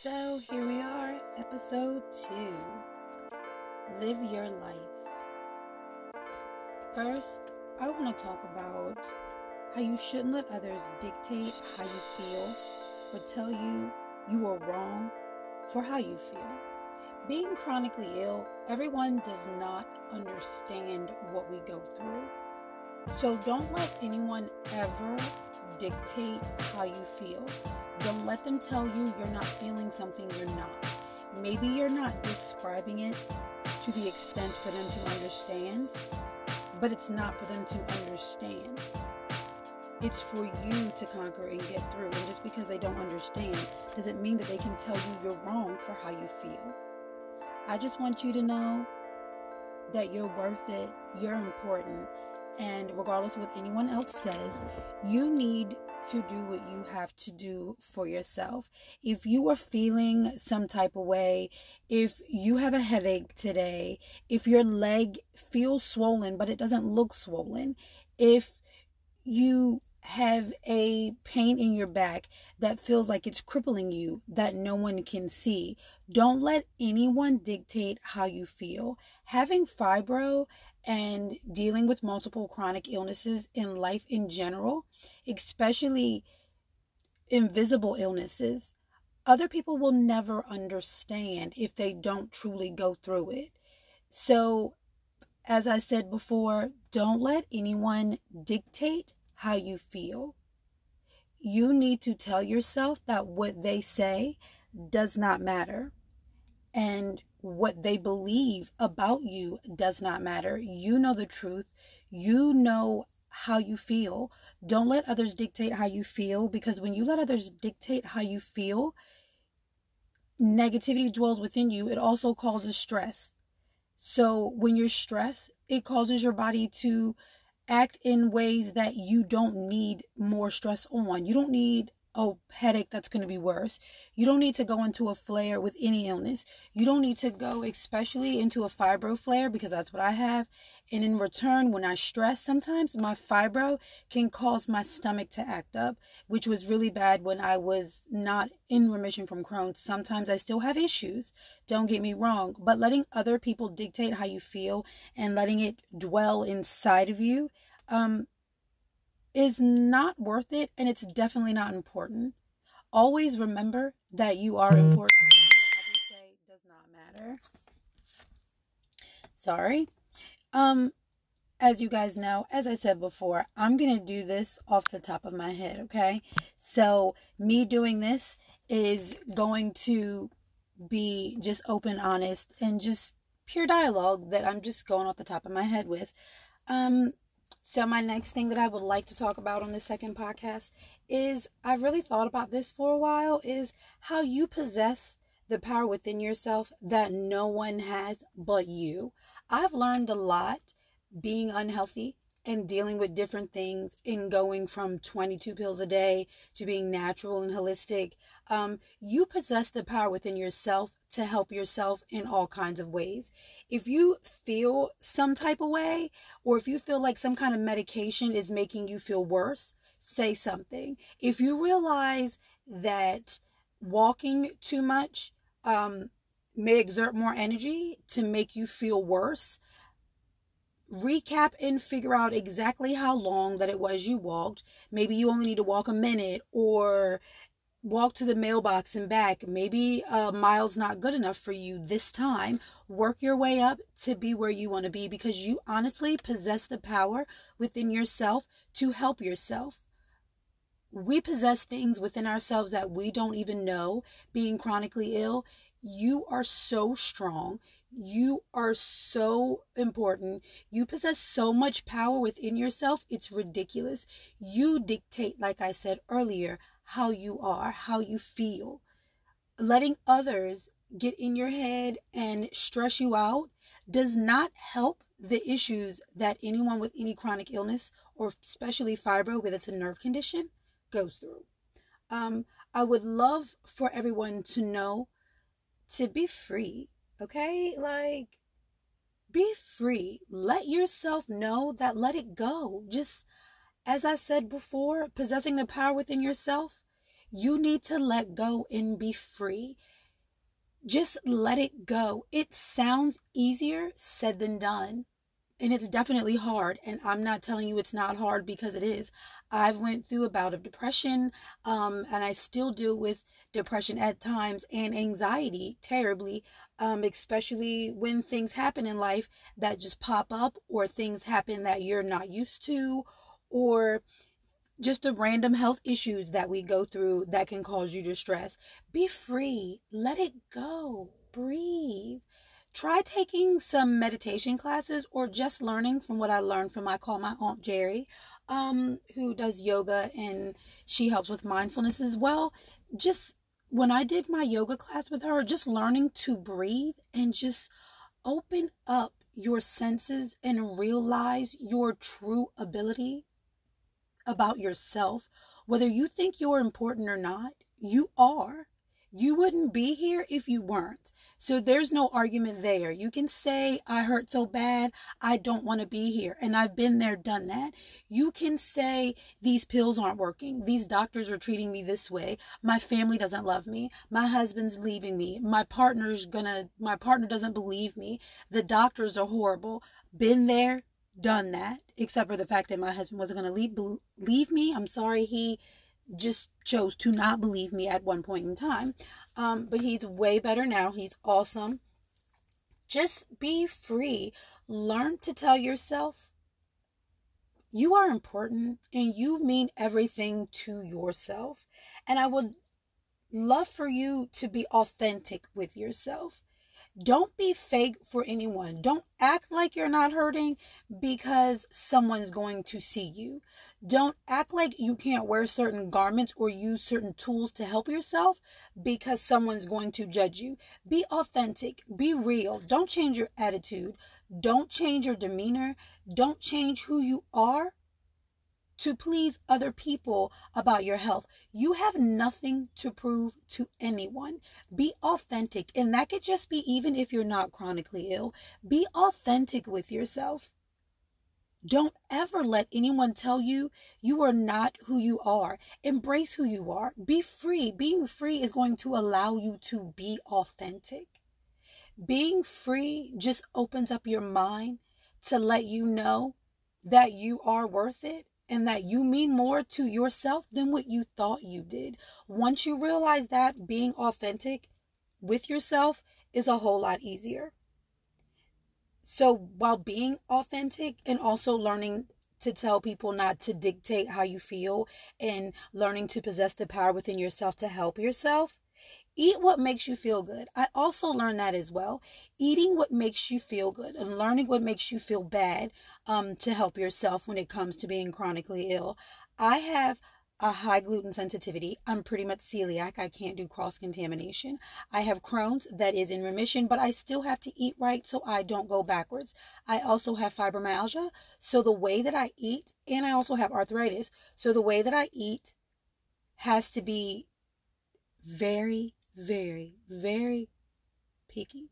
So here we are, episode two Live Your Life. First, I want to talk about how you shouldn't let others dictate how you feel or tell you you are wrong for how you feel. Being chronically ill, everyone does not understand what we go through. So don't let anyone ever dictate how you feel. Don't let them tell you you're not feeling something you're not. Maybe you're not describing it to the extent for them to understand, but it's not for them to understand. It's for you to conquer and get through. And just because they don't understand doesn't mean that they can tell you you're wrong for how you feel. I just want you to know that you're worth it, you're important, and regardless of what anyone else says, you need to do what you have to do for yourself. If you are feeling some type of way, if you have a headache today, if your leg feels swollen but it doesn't look swollen, if you have a pain in your back that feels like it's crippling you that no one can see. Don't let anyone dictate how you feel. Having fibro and dealing with multiple chronic illnesses in life in general, especially invisible illnesses, other people will never understand if they don't truly go through it. So, as I said before, don't let anyone dictate how you feel. You need to tell yourself that what they say does not matter and what they believe about you does not matter. You know the truth. You know how you feel. Don't let others dictate how you feel because when you let others dictate how you feel, negativity dwells within you. It also causes stress. So when you're stressed, it causes your body to act in ways that you don't need more stress on. You don't need a headache that's going to be worse. You don't need to go into a flare with any illness. You don't need to go, especially into a fibro flare, because that's what I have. And in return, when I stress, sometimes my fibro can cause my stomach to act up, which was really bad when I was not in remission from Crohn's. Sometimes I still have issues. Don't get me wrong. But letting other people dictate how you feel and letting it dwell inside of you, um, is not worth it and it's definitely not important. Always remember that you are important. What say does not matter. Sorry. Um as you guys know, as I said before, I'm going to do this off the top of my head, okay? So, me doing this is going to be just open, honest, and just pure dialogue that I'm just going off the top of my head with. Um, so, my next thing that I would like to talk about on the second podcast is I've really thought about this for a while is how you possess the power within yourself that no one has but you. I've learned a lot being unhealthy and dealing with different things in going from 22 pills a day to being natural and holistic. Um, you possess the power within yourself to help yourself in all kinds of ways. If you feel some type of way, or if you feel like some kind of medication is making you feel worse, say something. If you realize that walking too much um, may exert more energy to make you feel worse, recap and figure out exactly how long that it was you walked. Maybe you only need to walk a minute or walk to the mailbox and back. Maybe a mile's not good enough for you this time. Work your way up to be where you want to be because you honestly possess the power within yourself to help yourself. We possess things within ourselves that we don't even know. Being chronically ill, you are so strong. You are so important. You possess so much power within yourself. It's ridiculous. You dictate, like I said earlier, how you are, how you feel. Letting others get in your head and stress you out does not help the issues that anyone with any chronic illness or especially fibro, whether it's a nerve condition, goes through. Um, I would love for everyone to know to be free, okay? Like, be free. Let yourself know that let it go. Just as I said before, possessing the power within yourself, You need to let go and be free. Just let it go. It sounds easier said than done and it's definitely hard and i'm not telling you it's not hard because it is. I've went through a bout of depression um, and i still deal with depression at times and anxiety terribly um, especially when things happen in life that just pop up or things happen that you're not used to or just the random health issues that we go through that can cause you distress. Be free. Let it go. Breathe try taking some meditation classes or just learning from what I learned from I call my Aunt Jerry, um, who does yoga and she helps with mindfulness as well. Just when I did my yoga class with her, just learning to breathe and just open up your senses and realize your true ability about yourself. Whether you think you're important or not, you are. You wouldn't be here if you weren't. So there's no argument there. You can say, I hurt so bad, I don't want to be here. And I've been there, done that. You can say, these pills aren't working. These doctors are treating me this way. My family doesn't love me. My husband's leaving me. My partner's gonna, my partner doesn't believe me. The doctors are horrible. Been there, done that, except for the fact that my husband wasn't gonna leave, leave me. I'm sorry he just chose to not believe me at one point in time. Um, but he's way better now. He's awesome. Just be free. Learn to tell yourself you are important and you mean everything to yourself. And I would love for you to be authentic with yourself. Don't be fake for anyone. Don't act like you're not hurting because someone's going to see you. Don't act like you can't wear certain garments or use certain tools to help yourself because someone's going to judge you. Be authentic, be real. Don't change your attitude. Don't change your demeanor. Don't change who you are to please other people about your health. You have nothing to prove to anyone. Be authentic. And that could just be even if you're not chronically ill. Be authentic with yourself. Don't ever let anyone tell you you are not who you are. Embrace who you are. Be free. Being free is going to allow you to be authentic. Being free just opens up your mind to let you know that you are worth it and that you mean more to yourself than what you thought you did. Once you realize that, being authentic with yourself is a whole lot easier. So, while being authentic and also learning to tell people not to dictate how you feel and learning to possess the power within yourself to help yourself, Eat what makes you feel good. I also learned that as well. Eating what makes you feel good and learning what makes you feel bad um, to help yourself when it comes to being chronically ill. I have a high gluten sensitivity. I'm pretty much celiac. I can't do cross contamination. I have Crohn's that is in remission, but I still have to eat right so I don't go backwards. I also have fibromyalgia. So the way that I eat, and I also have arthritis. So the way that I eat has to be very very, very picky.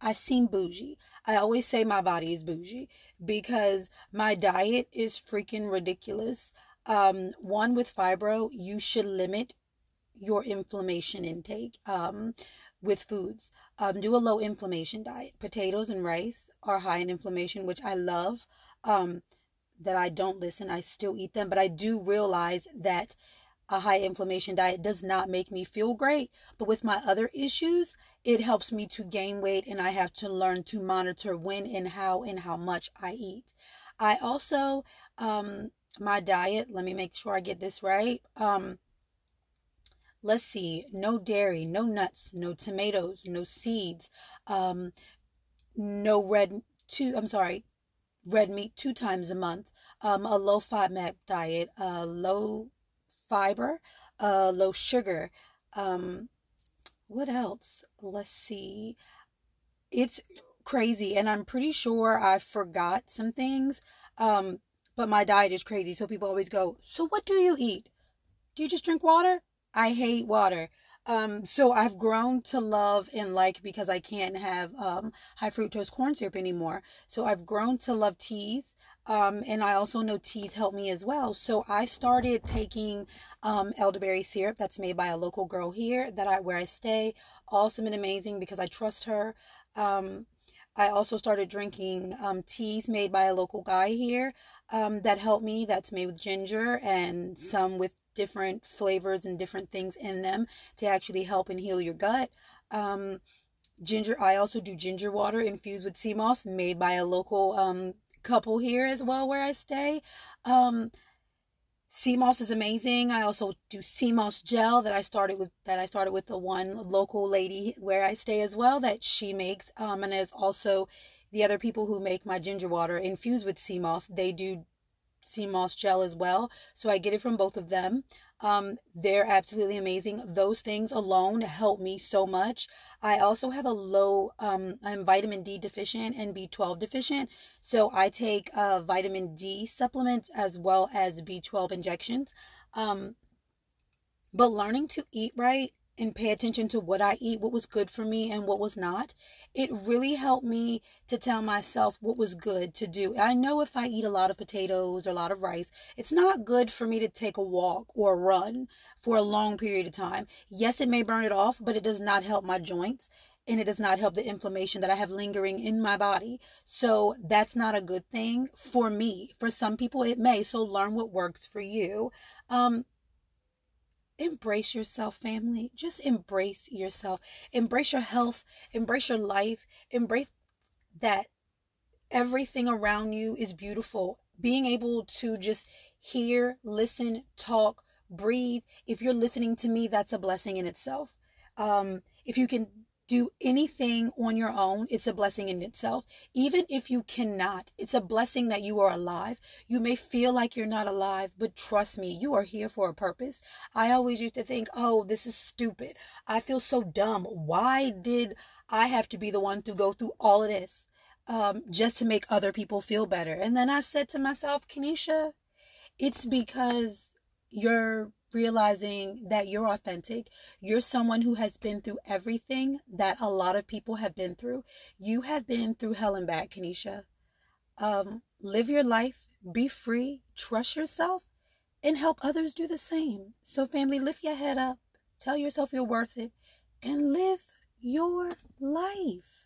I seem bougie. I always say my body is bougie because my diet is freaking ridiculous. Um, one with fibro, you should limit your inflammation intake um, with foods. Um, do a low inflammation diet. Potatoes and rice are high in inflammation, which I love. Um, that I don't listen, I still eat them, but I do realize that a high inflammation diet does not make me feel great. But with my other issues, it helps me to gain weight and I have to learn to monitor when and how and how much I eat. I also, um, my diet, let me make sure I get this right. Um, let's see, no dairy, no nuts, no tomatoes, no seeds, um, no red, two, I'm sorry, red meat two times a month, um, a low FODMAP diet, a low fiber, uh, low sugar. Um, what else? Let's see. It's crazy, and I'm pretty sure I forgot some things. Um, but my diet is crazy, so people always go, "So what do you eat? Do you just drink water?" I hate water. Um, so I've grown to love and like because I can't have um, high fructose corn syrup anymore. So I've grown to love teas. Um, and I also know teas help me as well. So I started taking um, elderberry syrup that's made by a local girl here that I where I stay. Awesome and amazing because I trust her. Um, I also started drinking um, teas made by a local guy here um, that helped me. That's made with ginger and some with different flavors and different things in them to actually help and heal your gut. Um, ginger, I also do ginger water infused with sea moss made by a local um, couple here as well where I stay. Um, sea moss is amazing. I also do sea moss gel that I started with that I started with the one local lady where I stay as well that she makes. Um, and there's also the other people who make my ginger water infused with sea moss. They do sea moss gel as well. So I get it from both of them. Um, they're absolutely amazing. Those things alone help me so much. I also have a low, um, I'm vitamin D deficient and B12 deficient. So I take uh, vitamin D supplements as well as B12 injections. Um, but learning to eat right and pay attention to what I eat, what was good for me and what was not, it really helped me to tell myself what was good to do. I know if I eat a lot of potatoes or a lot of rice, it's not good for me to take a walk or run for a long period of time. Yes, it may burn it off, but it does not help my joints and it does not help the inflammation that I have lingering in my body. So that's not a good thing for me. For some people, it may. So learn what works for you. Um, embrace yourself, family. Just embrace yourself. Embrace your health. Embrace your life. Embrace that everything around you is beautiful. Being able to just hear, listen, talk, breathe. If you're listening to me, that's a blessing in itself. Um, if you can do anything on your own, it's a blessing in itself. Even if you cannot, it's a blessing that you are alive. You may feel like you're not alive, but trust me, you are here for a purpose. I always used to think, oh, this is stupid. I feel so dumb. Why did I have to be the one to go through all of this um, just to make other people feel better? And then I said to myself, Kenesha, it's because you're realizing that you're authentic. You're someone who has been through everything that a lot of people have been through. You have been through hell and back, Kenesha. Um, live your life, be free, trust yourself, and help others do the same. So, family, lift your head up, tell yourself you're worth it, and live your life.